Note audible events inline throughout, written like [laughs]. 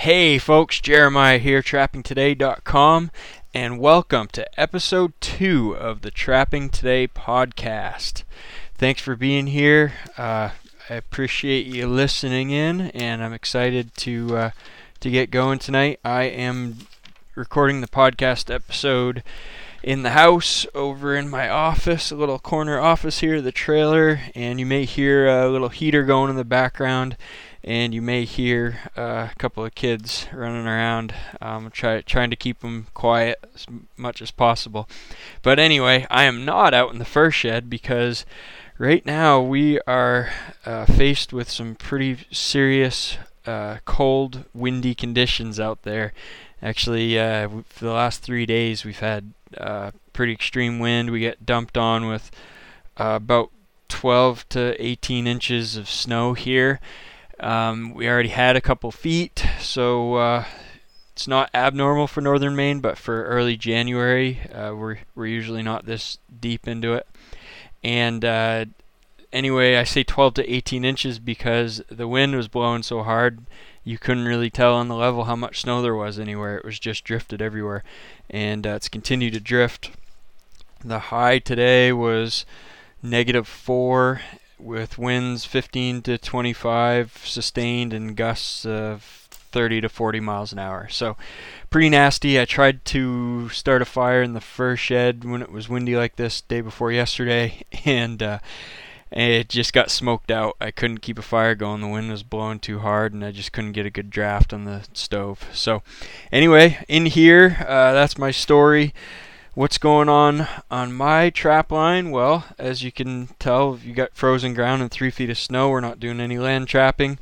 Hey folks, Jeremiah here, trappingtoday.com, and welcome to episode 2 of the Trapping Today podcast. Thanks for being here. Uh, I appreciate you listening in, and I'm excited to uh, to get going tonight. I am recording the podcast episode in the house over in my office, a little corner office here, the trailer, and you may hear a little heater going in the background, and you may hear uh, a couple of kids running around. Um, try, trying to keep them quiet as much as possible. But anyway, I am not out in the fur shed because right now we are uh, faced with some pretty serious uh, cold, windy conditions out there. Actually, uh, for the last three days, we've had uh, pretty extreme wind. We get dumped on with uh, about 12 to 18 inches of snow here. Um, we already had a couple feet, so uh, it's not abnormal for northern Maine, but for early January, uh, we're we're usually not this deep into it. And uh, anyway, I say 12 to 18 inches because the wind was blowing so hard you couldn't really tell on the level how much snow there was anywhere. It was just drifted everywhere, and uh, it's continued to drift. The high today was negative four, with winds 15 to 25 sustained and gusts of 30 to 40 miles an hour. So pretty nasty. I tried to start a fire in the fur shed when it was windy like this day before yesterday, [laughs] and uh, it just got smoked out. I couldn't keep a fire going. The wind was blowing too hard, and I just couldn't get a good draft on the stove. So, anyway, in here, uh, that's my story. What's going on on my trap line? Well, as you can tell, you got frozen ground and three feet of snow. We're not doing any land trapping.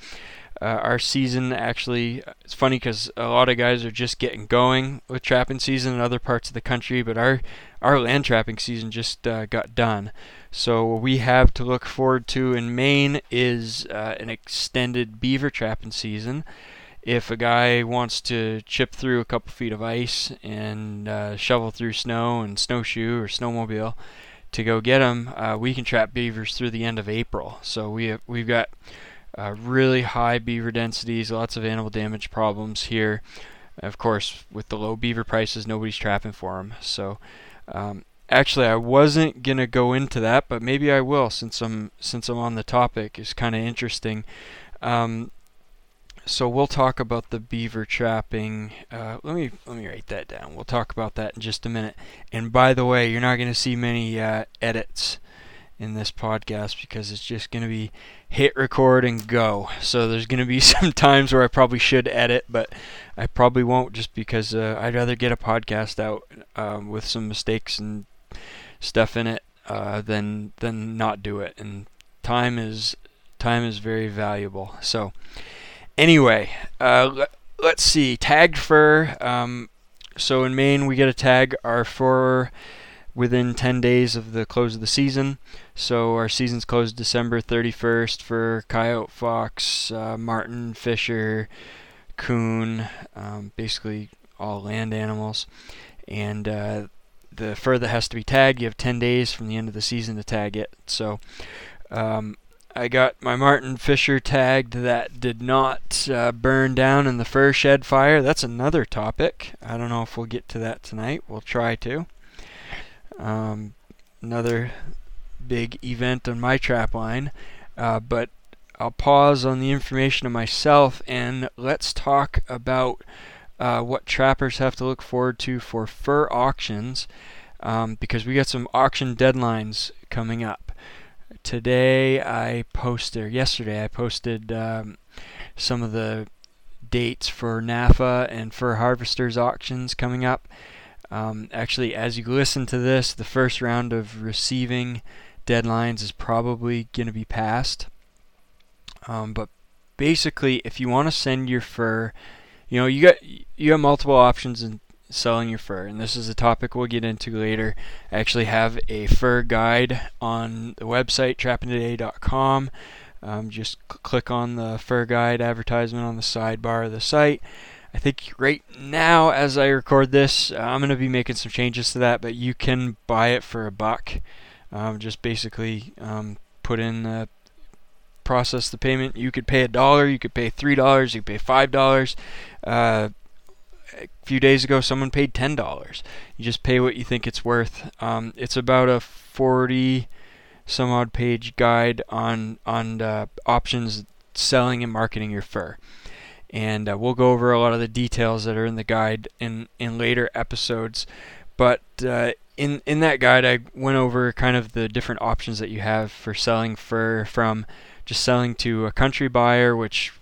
Uh, our season actually, it's funny because a lot of guys are just getting going with trapping season in other parts of the country, but our our land trapping season just uh, got done. So what we have to look forward to in Maine is uh, an extended beaver trapping season. If a guy wants to chip through a couple feet of ice and uh, shovel through snow and snowshoe or snowmobile to go get them, uh, we can trap beavers through the end of April. So we have, we've got uh, really high beaver densities, lots of animal damage problems here. Of course, with the low beaver prices, nobody's trapping for them. So um, actually, I wasn't gonna go into that, but maybe I will since I'm since I'm on the topic. It's kind of interesting. Um, so we'll talk about the beaver trapping. Uh, let me let me write that down. We'll talk about that in just a minute. And by the way, you're not going to see many uh, edits in this podcast because it's just going to be hit record and go. So there's going to be [laughs] some times where I probably should edit, but I probably won't just because uh, I'd rather get a podcast out um, with some mistakes and stuff in it uh, than than not do it. And time is time is very valuable. So anyway, uh, let, us see. Tagged fur. Um, so in Maine, we get to tag our fur within 10 days of the close of the season. So our season's closed December 31st for coyote, fox, uh, marten, fisher, coon, um, basically all land animals. And uh, the fur that has to be tagged, you have 10 days from the end of the season to tag it. So um, I got my marten fisher tagged that did not uh, burn down in the fur shed fire. That's another topic. I don't know if we'll get to that tonight. We'll try to. Um, another big event on my trap line. Uh, but I'll pause on the information of myself and let's talk about uh, what trappers have to look forward to for fur auctions um, because we got some auction deadlines coming up. Today I posted, yesterday I posted um, some of the dates for NAFA and for harvesters auctions coming up. Um, actually, as you listen to this, the first round of receiving deadlines is probably going to be passed. Um, but basically, if you want to send your fur, you know you got you have multiple options in selling your fur, and this is a topic we'll get into later. I actually have a fur guide on the website trappingtoday.com. Um, just cl- click on the fur guide advertisement on the sidebar of the site I think right now, as I record this, uh, I'm going to be making some changes to that, but you can buy it for a buck. Um, just basically um, put in process the payment. You could pay a dollar, you could pay three dollars, you could pay five dollars. Uh, a few days ago, someone paid ten dollars. You just pay what you think it's worth. Um, it's about a forty some odd page guide on on uh, options selling and marketing your fur. And uh, we'll go over a lot of the details that are in the guide in in later episodes. But uh, in in that guide, I went over kind of the different options that you have for selling fur from just selling to a country buyer, which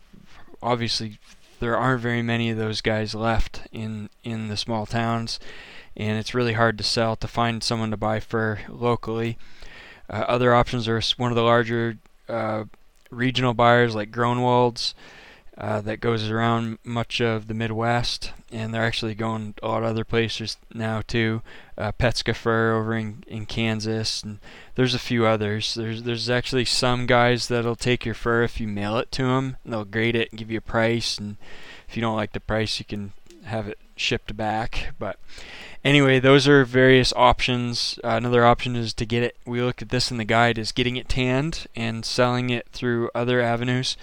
obviously there aren't very many of those guys left in in the small towns, and it's really hard to sell to find someone to buy fur locally. Uh, other options are one of the larger uh, regional buyers like Groenewolds uh, that goes around much of the Midwest, and they're actually going a lot of other places now too. Uh, Petska Fur over in, in Kansas, and there's a few others. There's there's actually some guys that'll take your fur if you mail it to them. They'll grade it and give you a price, and if you don't like the price, you can have it shipped back. But anyway, those are various options. Uh, another option is to get it. We look at this in the guide is getting it tanned and selling it through other avenues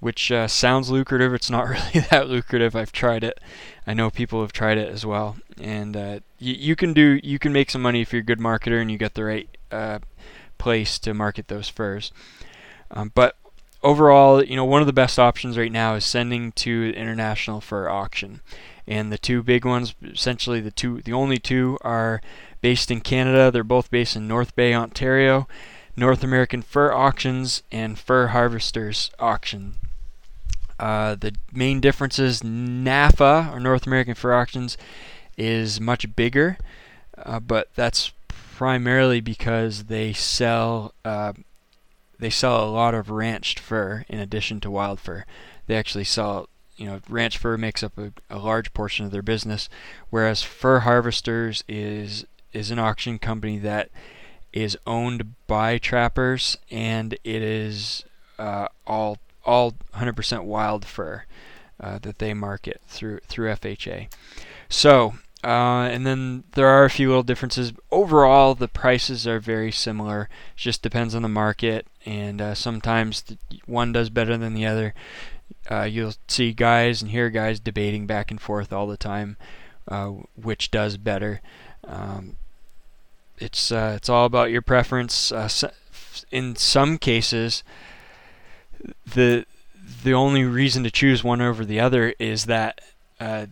which uh, sounds lucrative. It's not [laughs] really that lucrative. I've tried it. I know people have tried it as well, and uh, y- you can do you can make some money if you're a good marketer and you get the right uh, place to market those furs. Um, but overall, you know, one of the best options right now is sending to international fur auction, and the two big ones, essentially the two, the only two, are based in Canada. They're both based in North Bay, Ontario. North American Fur Auctions and Fur Harvesters Auction. Uh, the main differences NAFA, or North American Fur Auctions, is much bigger, uh, but that's primarily because they sell uh, they sell a lot of ranched fur in addition to wild fur. They actually sell, you know, ranch fur makes up a, a large portion of their business, whereas Fur Harvesters is is an auction company that is owned by trappers and it is uh, all all 100% wild fur uh, that they market through through FHA. So, uh, and then there are a few little differences. Overall, the prices are very similar. It just depends on the market, and uh, sometimes one does better than the other. Uh, you'll see guys and hear guys debating back and forth all the time, uh, which does better. Um, it's uh, it's all about your preference. in some cases, the the only reason to choose one over the other is that uh,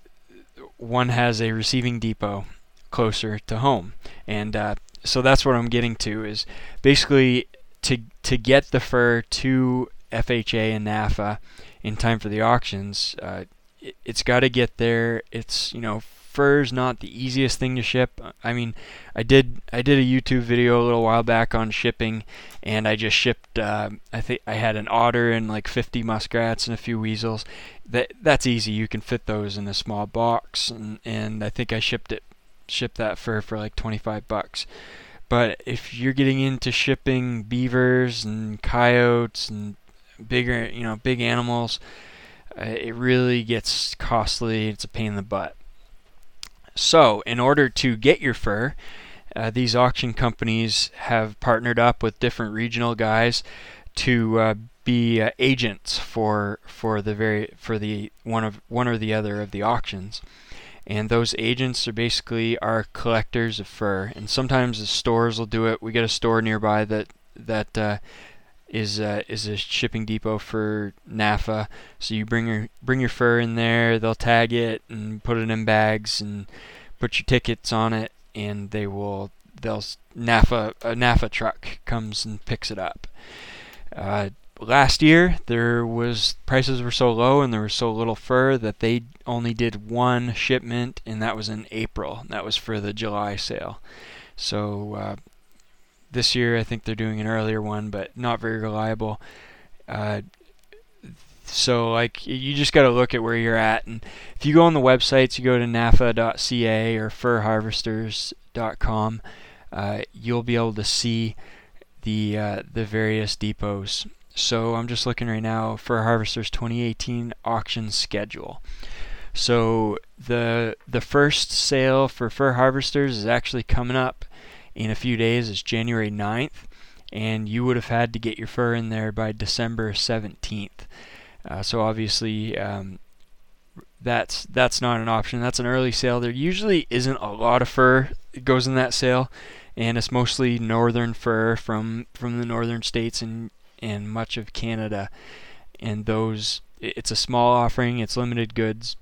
one has a receiving depot closer to home, and uh, so that's what I'm getting to is basically to to get the fur to FHA and NAFA in time for the auctions. Uh, it, it's got to get there. It's you know fur's not the easiest thing to ship. I mean, I did I did a YouTube video a little while back on shipping, and I just shipped. Uh, I think I had an otter and like 50 muskrats and a few weasels. That that's easy. You can fit those in a small box, and and I think I shipped it shipped that fur for like 25 bucks. But if you're getting into shipping beavers and coyotes and bigger, you know, big animals, uh, it really gets costly. It's a pain in the butt. So, in order to get your fur, uh, these auction companies have partnered up with different regional guys to uh, be uh, agents for for the very for the one of one or the other of the auctions. And those agents are basically our collectors of fur. And sometimes the stores will do it. We get a store nearby that that uh, is uh, is a shipping depot for NAFA. So you bring your bring your fur in there. They'll tag it and put it in bags and put your tickets on it, and they will they'll NAFA a NAFA truck comes and picks it up. Uh, last year there was prices were so low and there was so little fur that they only did one shipment, and that was in April. That was for the July sale. So uh, this year, I think they're doing an earlier one, but not very reliable. Uh, so like you just got to look at where you're at, and if you go on the websites, you go to nafa.ca or furharvesters.com, uh, you'll be able to see the uh, the various depots. So I'm just looking right now Fur Harvesters 2018 auction schedule. So the the first sale for Fur Harvesters is actually coming up in a few days. It's January 9th, and you would have had to get your fur in there by December 17th. Uh, so obviously, um, that's that's not an option. That's an early sale. There usually isn't a lot of fur that goes in that sale, and it's mostly northern fur from from the northern states and and much of Canada. And those, it's a small offering. It's limited goods,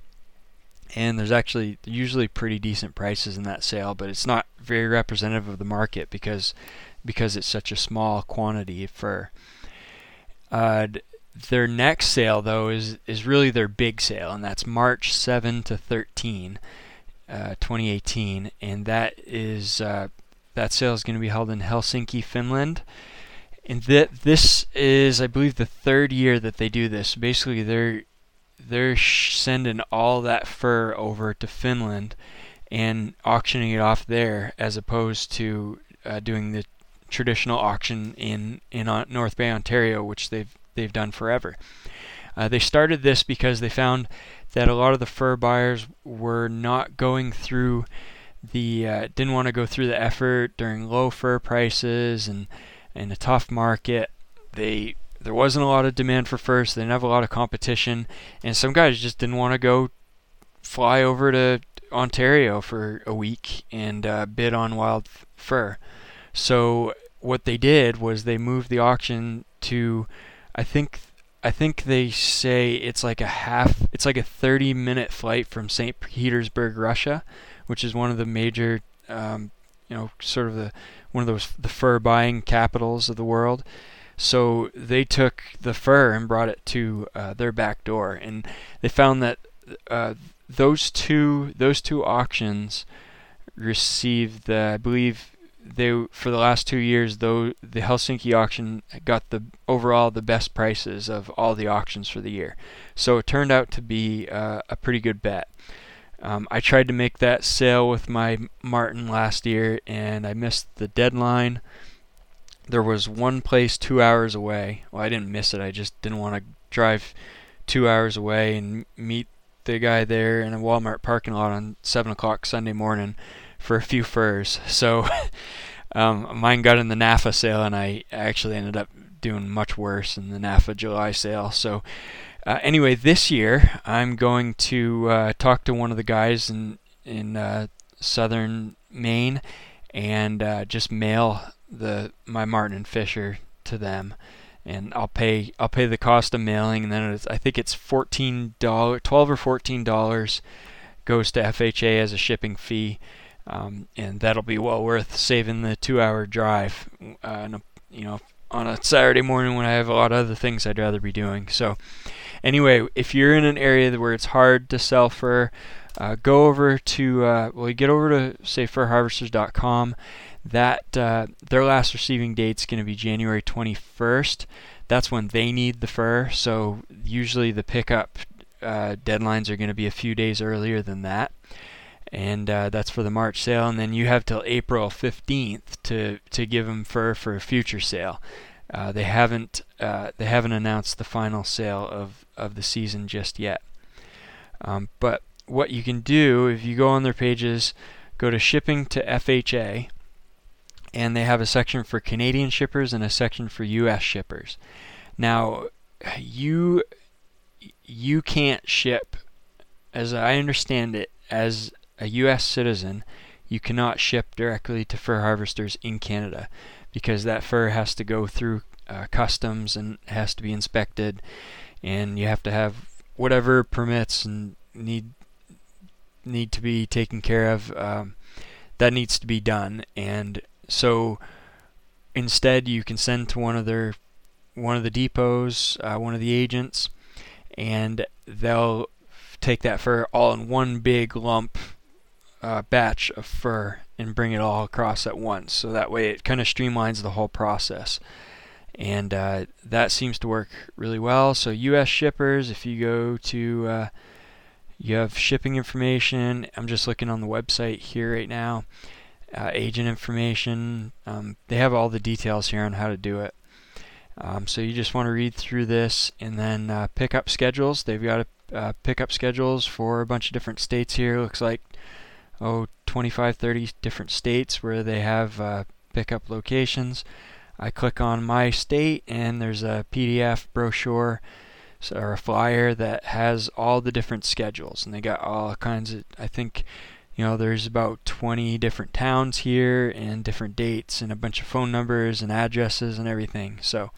and there's actually usually pretty decent prices in that sale, but it's not very representative of the market because because it's such a small quantity of fur. Uh, their next sale, though, is is really their big sale, and that's March 7 to 13, uh, 2018, and that is uh, that sale is going to be held in Helsinki, Finland. And that this is, I believe, the third year that they do this. Basically, they're they're sending all that fur over to Finland and auctioning it off there, as opposed to uh, doing the traditional auction in in North Bay, Ontario, which they've they've done forever. Uh, they started this because they found that a lot of the fur buyers were not going through the uh, didn't want to go through the effort during low fur prices and and a tough market. They there wasn't a lot of demand for fur, they didn't have a lot of competition, and some guys just didn't want to go fly over to Ontario for a week and uh, bid on wild fur. So what they did was they moved the auction to I think I think they say it's like a half it's like a 30 minute flight from St. Petersburg, Russia, which is one of the major um, you know sort of the one of those the fur buying capitals of the world. So they took the fur and brought it to uh, their back door, and they found that uh, those two those two auctions received the I believe they for the last two years though the Helsinki auction got the overall the best prices of all the auctions for the year. So it turned out to be uh, a pretty good bet. Um, I tried to make that sale with my marten last year and I missed the deadline. There was one place two hours away. Well, I didn't miss it. I just didn't want to drive two hours away and meet the guy there in a Walmart parking lot on seven o'clock Sunday morning for a few furs. [laughs] So um, mine got in the NAFA sale, and I actually ended up doing much worse in the NAFA July sale. So uh, anyway, this year I'm going to uh, talk to one of the guys in in uh, southern Maine and uh, just mail the my marten and Fisher to them and I'll pay I'll pay the cost of mailing, and then I think it's fourteen dollar, twelve or fourteen dollars goes to FHA as a shipping fee, um, and that'll be well worth saving the two-hour drive. Uh, you know, on a Saturday morning when I have a lot of other things I'd rather be doing. So, anyway, if you're in an area where it's hard to sell fur, uh, go over to uh, well, you get over to say furharvesters.com that uh, their last receiving date is going to be January 21st. That's when they need the fur. So usually the pickup uh, deadlines are going to be a few days earlier than that. And uh, that's for the March sale, and then you have till April 15th to to give them fur for a future sale. Uh, they haven't they haven't announced the final sale of, of the season just yet. Um, but what you can do if you go on their pages, go to shipping to FHA, and they have a section for Canadian shippers and a section for U.S. shippers. Now, you you can't ship, as I understand it, as a U.S. citizen, you cannot ship directly to fur harvesters in Canada because that fur has to go through uh, customs and has to be inspected, and you have to have whatever permits and need need to be taken care of. Um, that needs to be done, and so instead, you can send to one of their one of the depots, uh, one of the agents, and they'll take that fur all in one big lump uh, batch of fur and bring it all across at once. So that way, it kind of streamlines the whole process. And uh, that seems to work really well. So, U.S. shippers, if you go to, uh, you have shipping information. I'm just looking on the website here right now uh, agent information. Um, they have all the details here on how to do it. Um, so you just want to read through this and then uh, pick up schedules. They've got a, uh, pick up schedules for a bunch of different states here. Looks like oh 25, 30 different states where they have uh, pickup locations. I click on my state, and there's a PDF brochure or a flyer that has all the different schedules, and they got all kinds of. I think, you know, there's about 20 different towns here, and different dates, and a bunch of phone numbers and addresses and everything. So,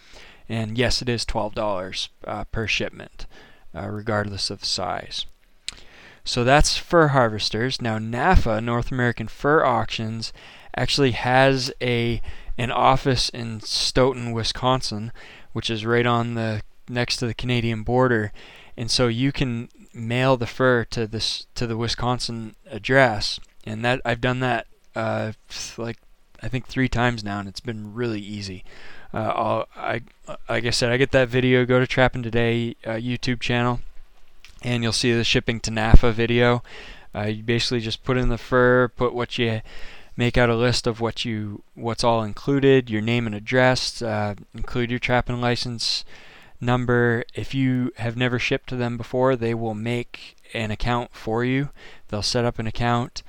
and yes, it is $12 uh, per shipment, uh, regardless of size. So that's fur harvesters. Now NAFA, North American Fur Auctions, actually has a an office in Stoughton, Wisconsin, which is right on the next to the Canadian border, and so you can mail the fur to this to the Wisconsin address, and that I've done that uh, like I think three times now, and it's been really easy. Uh, i like I said, I get that video. Go to Trapping Today uh, YouTube channel and you'll see the shipping to NAFA video. Uh, you basically just put in the fur, put what you make out a list of what you what's all included, your name and address, uh, include your trapping license number. If you have never shipped to them before, they will make an account for you. They'll set up an account,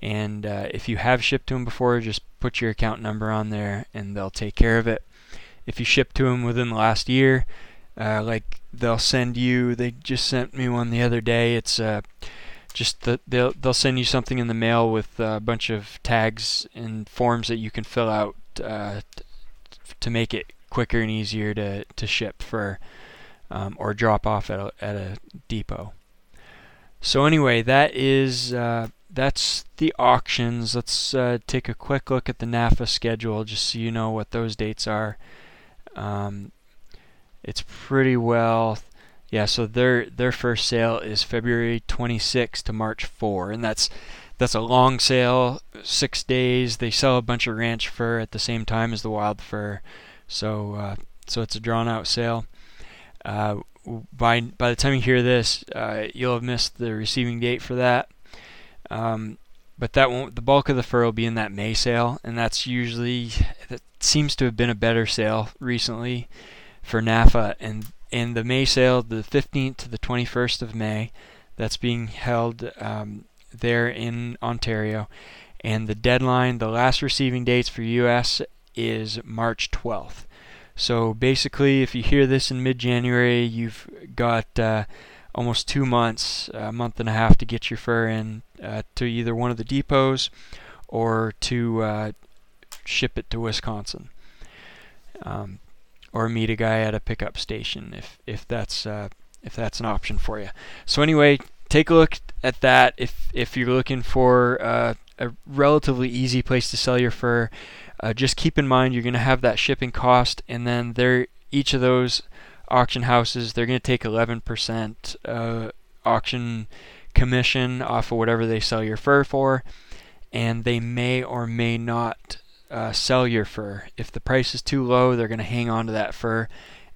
and uh, if you have shipped to them before, just put your account number on there, and they'll take care of it. If you ship to them within the last year, uh, like they'll send you. They just sent me one the other day. It's uh, just the, they'll they'll send you something in the mail with a bunch of tags and forms that you can fill out uh, to make it quicker and easier to to ship for um, or drop off at a, at a depot. So anyway, that is uh, that's the auctions. Let's uh, take a quick look at the NAFA schedule, just so you know what those dates are. Um, it's pretty well yeah so their their first sale is February 26 to March 4 and that's that's a long sale six days they sell a bunch of ranch fur at the same time as the wild fur so uh, so it's a drawn out sale uh, by by the time you hear this uh, you'll have missed the receiving date for that um, but that won't the bulk of the fur will be in that May sale and that's usually that seems to have been a better sale recently for NAFA, and in the May sale, the 15th to the 21st of May, that's being held um, there in Ontario, and the deadline, the last receiving dates for U.S. is March 12th. So basically, if you hear this in mid-January, you've got uh, almost two months, a month and a half to get your fur in uh, to either one of the depots or to uh, ship it to Wisconsin. Um, or meet a guy at a pickup station if if that's uh, if that's an option for you. So anyway, take a look at that if if you're looking for uh, a relatively easy place to sell your fur. Uh, just keep in mind you're going to have that shipping cost, and then there each of those auction houses they're going to take 11% uh, auction commission off of whatever they sell your fur for, and they may or may not uh, sell your fur. If the price is too low, they're going to hang on to that fur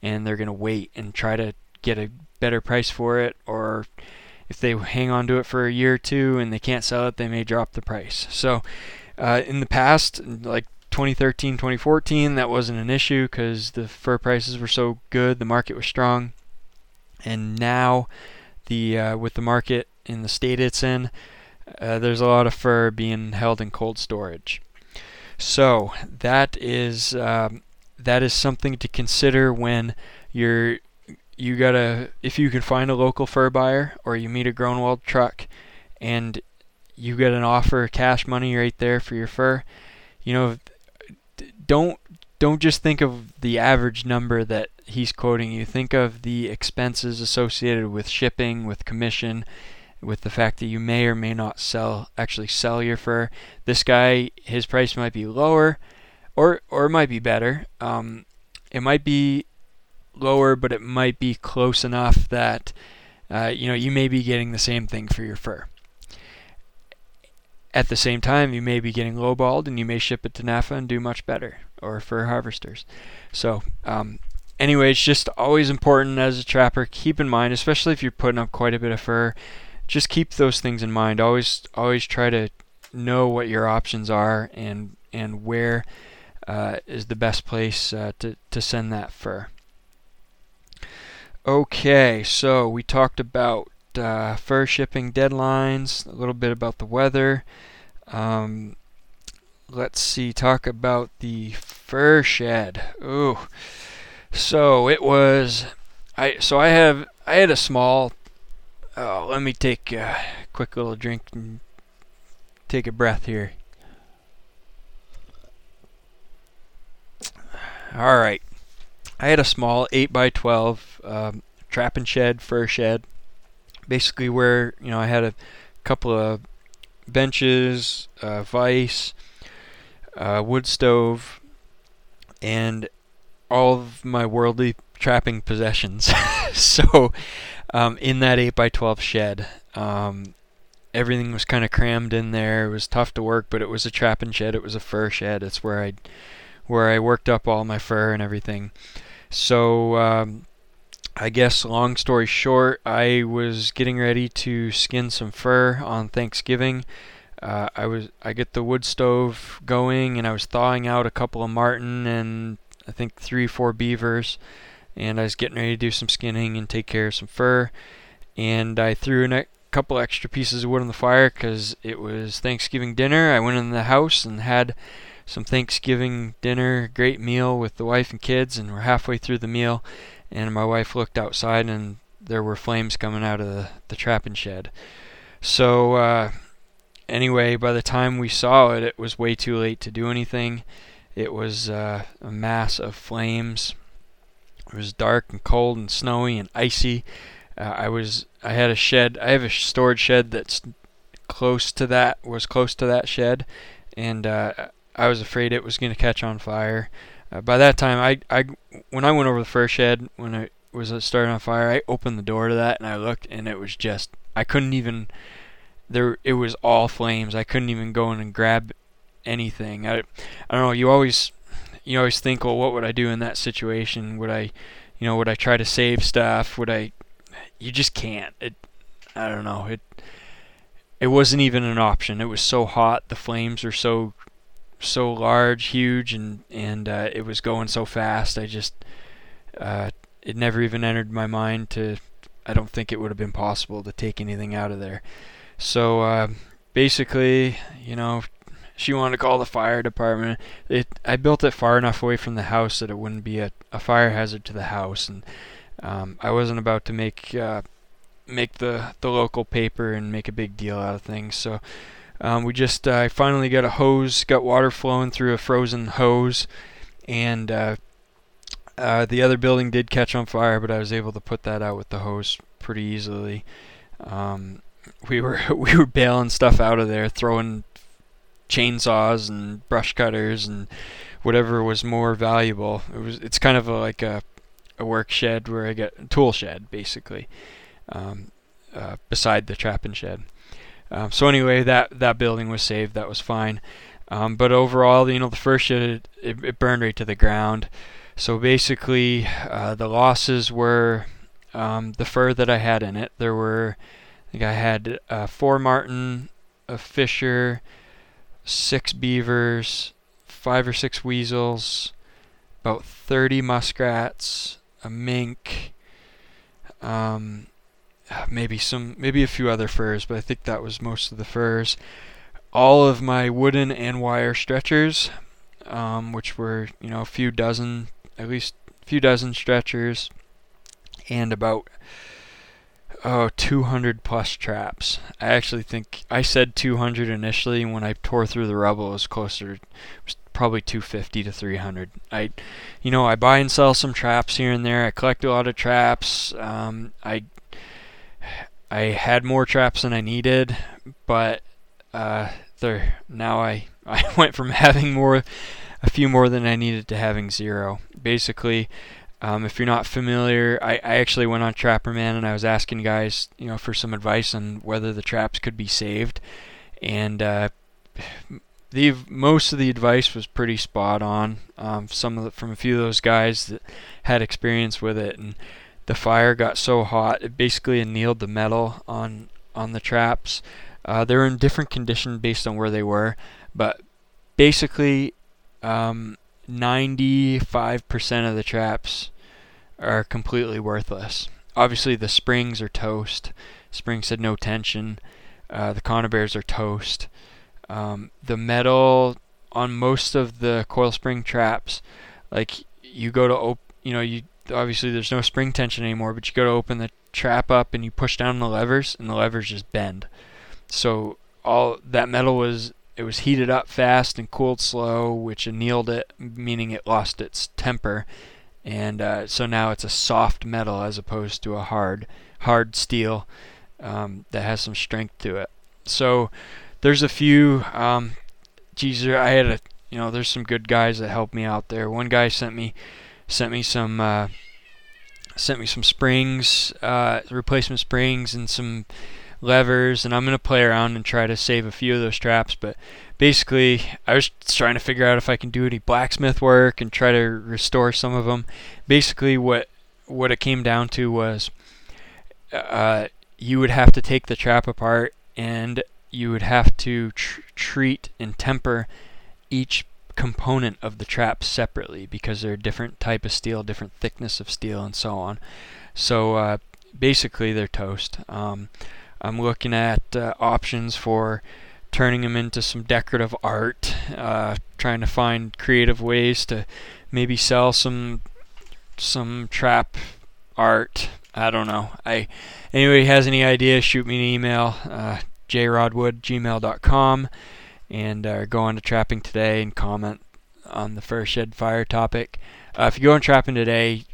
and they're going to wait and try to get a better price for it. Or if they hang on to it for a year or two and they can't sell it, they may drop the price. So uh, in the past, like 2013, 2014, that wasn't an issue because the fur prices were so good, the market was strong. And now, the uh, with the market in the state it's in, uh, there's a lot of fur being held in cold storage. So that is um, that is something to consider when you're you gotta if you can find a local fur buyer or you meet a Groenewold truck and you get an offer cash money right there for your fur you know don't don't just think of the average number that he's quoting you think of the expenses associated with shipping with commission with the fact that you may or may not sell actually sell your fur. This guy, his price might be lower, or or it might be better. Um, it might be lower, but it might be close enough that uh, you know you may be getting the same thing for your fur. At the same time, you may be getting lowballed, and you may ship it to NAFA and do much better, or fur harvesters. So, um, anyway, it's just always important as a trapper. Keep in mind, especially if you're putting up quite a bit of fur just keep those things in mind. Always always try to know what your options are and and where uh, is the best place uh, to to send that fur. Okay, so we talked about uh, fur shipping deadlines, a little bit about the weather. Um, let's see, talk about the fur shed. Ooh. So it was I so I have I had a small oh, let me take a quick little drink and take a breath here. All right. I had a small 8 by 12 um, trap and shed, fur shed. Basically, where you know I had a couple of benches, uh, vise, uh, wood stove, and all of my worldly trapping possessions. [laughs] so, um, in that 8 by 12 shed, um, everything was kind of crammed in there. It was tough to work, but it was a trapping shed. It was a fur shed. It's where I where I worked up all my fur and everything. So um, I guess long story short, I was getting ready to skin some fur on Thanksgiving. Uh, I was I get the wood stove going and I was thawing out a couple of marten and I think three four beavers and I was getting ready to do some skinning and take care of some fur and I threw a couple extra pieces of wood on the fire because it was Thanksgiving dinner. I went in the house and had some Thanksgiving dinner, great meal with the wife and kids, and we're halfway through the meal, and my wife looked outside and there were flames coming out of the, the trapping shed. So, uh, anyway, by the time we saw it, it was way too late to do anything. It was uh, a mass of flames. It was dark and cold and snowy and icy. Uh, I was I had a shed. I have a storage shed that's close to that was close to that shed, and uh, I was afraid it was going to catch on fire. Uh, by that time, I, I when I went over the first shed when it was starting on fire, I opened the door to that and I looked, and it was just I couldn't even there. It was all flames. I couldn't even go in and grab anything. I I don't know. You always you always think, well, what would I do in that situation? Would I, you know, would I try to save stuff? Would I? You just can't. It. I don't know. It. It wasn't even an option. It was so hot. The flames were so so large, huge, and and uh, it was going so fast. I just uh, it never even entered my mind to. I don't think it would have been possible to take anything out of there. So uh, basically, you know, she wanted to call the fire department. It I built it far enough away from the house that it wouldn't be a, a fire hazard to the house, and um, I wasn't about to make uh, make the the local paper and make a big deal out of things. So um, we just uh, finally got a hose, got water flowing through a frozen hose, and uh, uh, the other building did catch on fire, but I was able to put that out with the hose pretty easily. Um, we were [laughs] we were bailing stuff out of there, throwing chainsaws and brush cutters and whatever was more valuable. It was it's kind of a, like a a work shed where I get a tool shed basically, um, uh, beside the trapping shed. Um, so anyway, that that building was saved. That was fine. Um, but overall, you know, the first shit it, it, burned right to the ground. So basically, uh, the losses were um, the fur that I had in it. There were, I think I had uh, four marten, a fisher, six beavers, five or six weasels, about 30 muskrats, a mink, um, maybe some, maybe a few other furs, but I think that was most of the furs. All of my wooden and wire stretchers, um, which were you know a few dozen, at least a few dozen stretchers, and about oh 200 plus traps. I actually think I said 200 initially. When I tore through the rubble, it was closer. It was probably 250 to 300. I, you know, I buy and sell some traps here and there. I collect a lot of traps. Um, I I had more traps than I needed, but uh, there now I [laughs] I went from having more, a few more than I needed to having zero. Basically, um, if you're not familiar, I, I actually went on Trapperman and I was asking guys, you know, for some advice on whether the traps could be saved, and uh, the most of the advice was pretty spot on. Um, some of the, from a few of those guys that had experience with it, and the fire got so hot it basically annealed the metal on on the traps. Uh, they're in different condition based on where they were, but basically, um, 95% of the traps are completely worthless. Obviously, the springs are toast. Springs had no tension. Uh, the conibears are toast. Um, the metal on most of the coil spring traps, like you go to op- you know you obviously there's no spring tension anymore, but you go to open the trap up and you push down the levers and the levers just bend. So all that metal was it was heated up fast and cooled slow, which annealed it, meaning it lost its temper, and uh, so now it's a soft metal as opposed to a hard hard steel um, that has some strength to it. So there's a few. Um, I had a you know there's some good guys that helped me out there. One guy sent me sent me some uh, sent me some springs, uh, replacement springs, and some levers. And I'm gonna play around and try to save a few of those traps. But basically, I was trying to figure out if I can do any blacksmith work and try to restore some of them. Basically, what what it came down to was uh, you would have to take the trap apart and you would have to tr- treat and temper each component of the trap separately because they're a different type of steel, different thickness of steel, and so on. So uh, basically, they're toast. Um, I'm looking at uh, options for turning them into some decorative art, uh, trying to find creative ways to maybe sell some some trap art. I don't know. I anybody has any ideas, shoot me an email, uh, jrodwood@gmail.com and uh, go on to trapping today and comment on the fur shed fire topic. Uh, if you go on trapping today,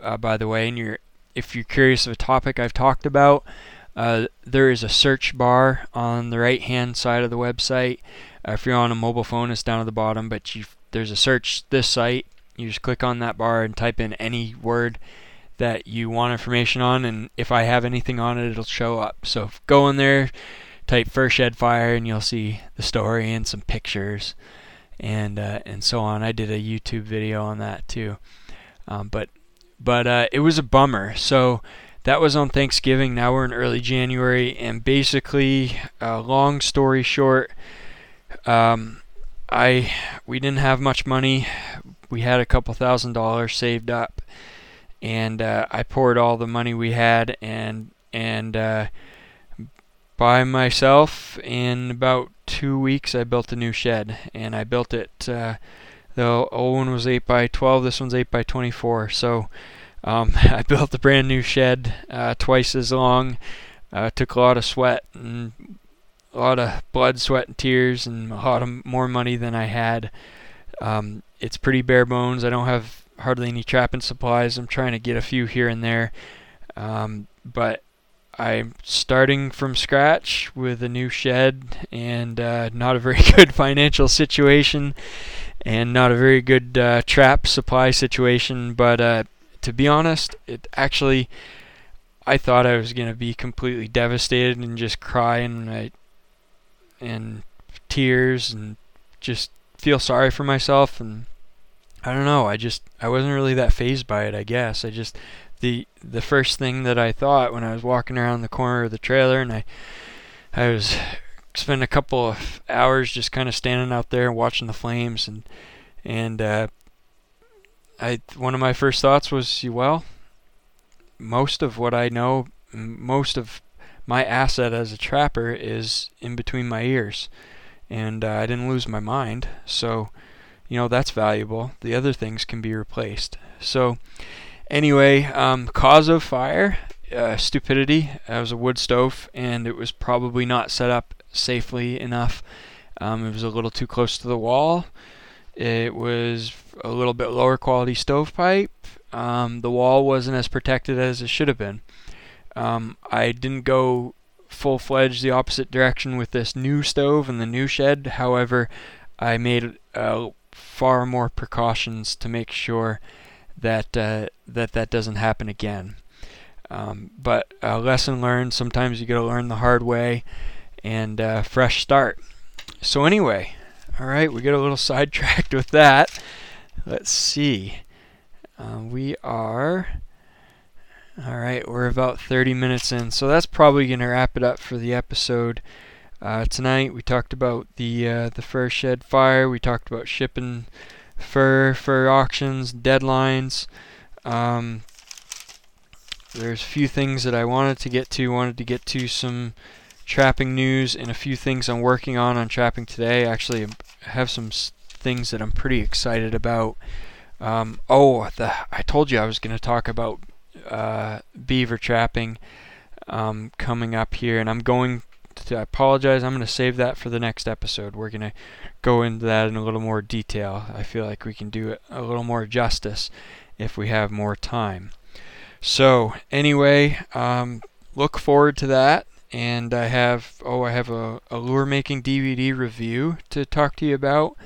uh, by the way, and you're if you're curious of a topic I've talked about, uh, there is a search bar on the right hand side of the website. Uh, if you're on a mobile phone, it's down at the bottom, but there's a search this site. You just click on that bar and type in any word that you want information on, and if I have anything on it, it'll show up. So go in there, type fur shed fire and you'll see the story and some pictures and uh, and so on. I did a YouTube video on that too, um, but but uh, it was a bummer. So that was on Thanksgiving. Now we're in early January, and basically, uh, long story short, um, I we didn't have much money. We had a couple thousand dollars saved up, and uh, I poured all the money we had and and uh, by myself. In about two weeks, I built a new shed, and I built it. Uh, the old one was 8 by 12. This one's 8 by 24. So um, [laughs] I built a brand new shed, uh, twice as long. Uh, took a lot of sweat and a lot of blood, sweat, and tears, and a lot of more money than I had. Um, it's pretty bare bones. I don't have hardly any trapping supplies. I'm trying to get a few here and there, um, but I'm starting from scratch with a new shed and uh, not a very [laughs] good financial situation and not a very good uh, trap supply situation. But uh, to be honest, it actually, I thought I was going to be completely devastated and just cry and, and tears and just feel sorry for myself. And I don't know, I just, I wasn't really that phased by it, I guess. I just the the first thing that I thought when I was walking around the corner of the trailer and I I was spent a couple of hours just kind of standing out there watching the flames and and uh, I one of my first thoughts was well most of what I know most of my asset as a trapper is in between my ears and uh, I didn't lose my mind. So you know that's valuable. The other things can be replaced. So Anyway, um, cause of fire, uh, stupidity. It was a wood stove, and it was probably not set up safely enough. Um, it was a little too close to the wall. It was a little bit lower quality stovepipe. Um, the wall wasn't as protected as it should have been. Um, I didn't go full fledged the opposite direction with this new stove and the new shed. However, I made uh, far more precautions to make sure that uh, that that doesn't happen again. Um, but a lesson learned. Sometimes you got to learn the hard way, and uh, fresh start. So anyway, all right, we get a little [laughs] sidetracked with that. Let's see. Uh, we are. All right, we're about 30 minutes in, so that's probably going to wrap it up for the episode. Uh, tonight we talked about the uh, the fur shed fire. We talked about shipping for for auctions, deadlines. Um, there's a few things that I wanted to get to. Wanted to get to some trapping news and a few things I'm working on on trapping today. Actually, have some things that I'm pretty excited about. Um, oh, the, I told you I was going to talk about uh, beaver trapping um, coming up here, and I'm going I apologize. I'm going to save that for the next episode. We're going to go into that in a little more detail. I feel like we can do it a little more justice if we have more time. So, anyway, um, look forward to that. And I have, oh, I have a, a lure making DVD review to talk to you about.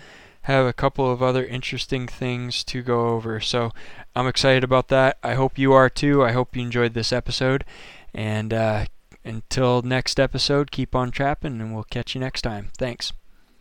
Have a couple of other interesting things to go over. So, I'm excited about that. I hope you are too. I hope you enjoyed this episode. And uh, until next episode, keep on trapping, and we'll catch you next time. Thanks.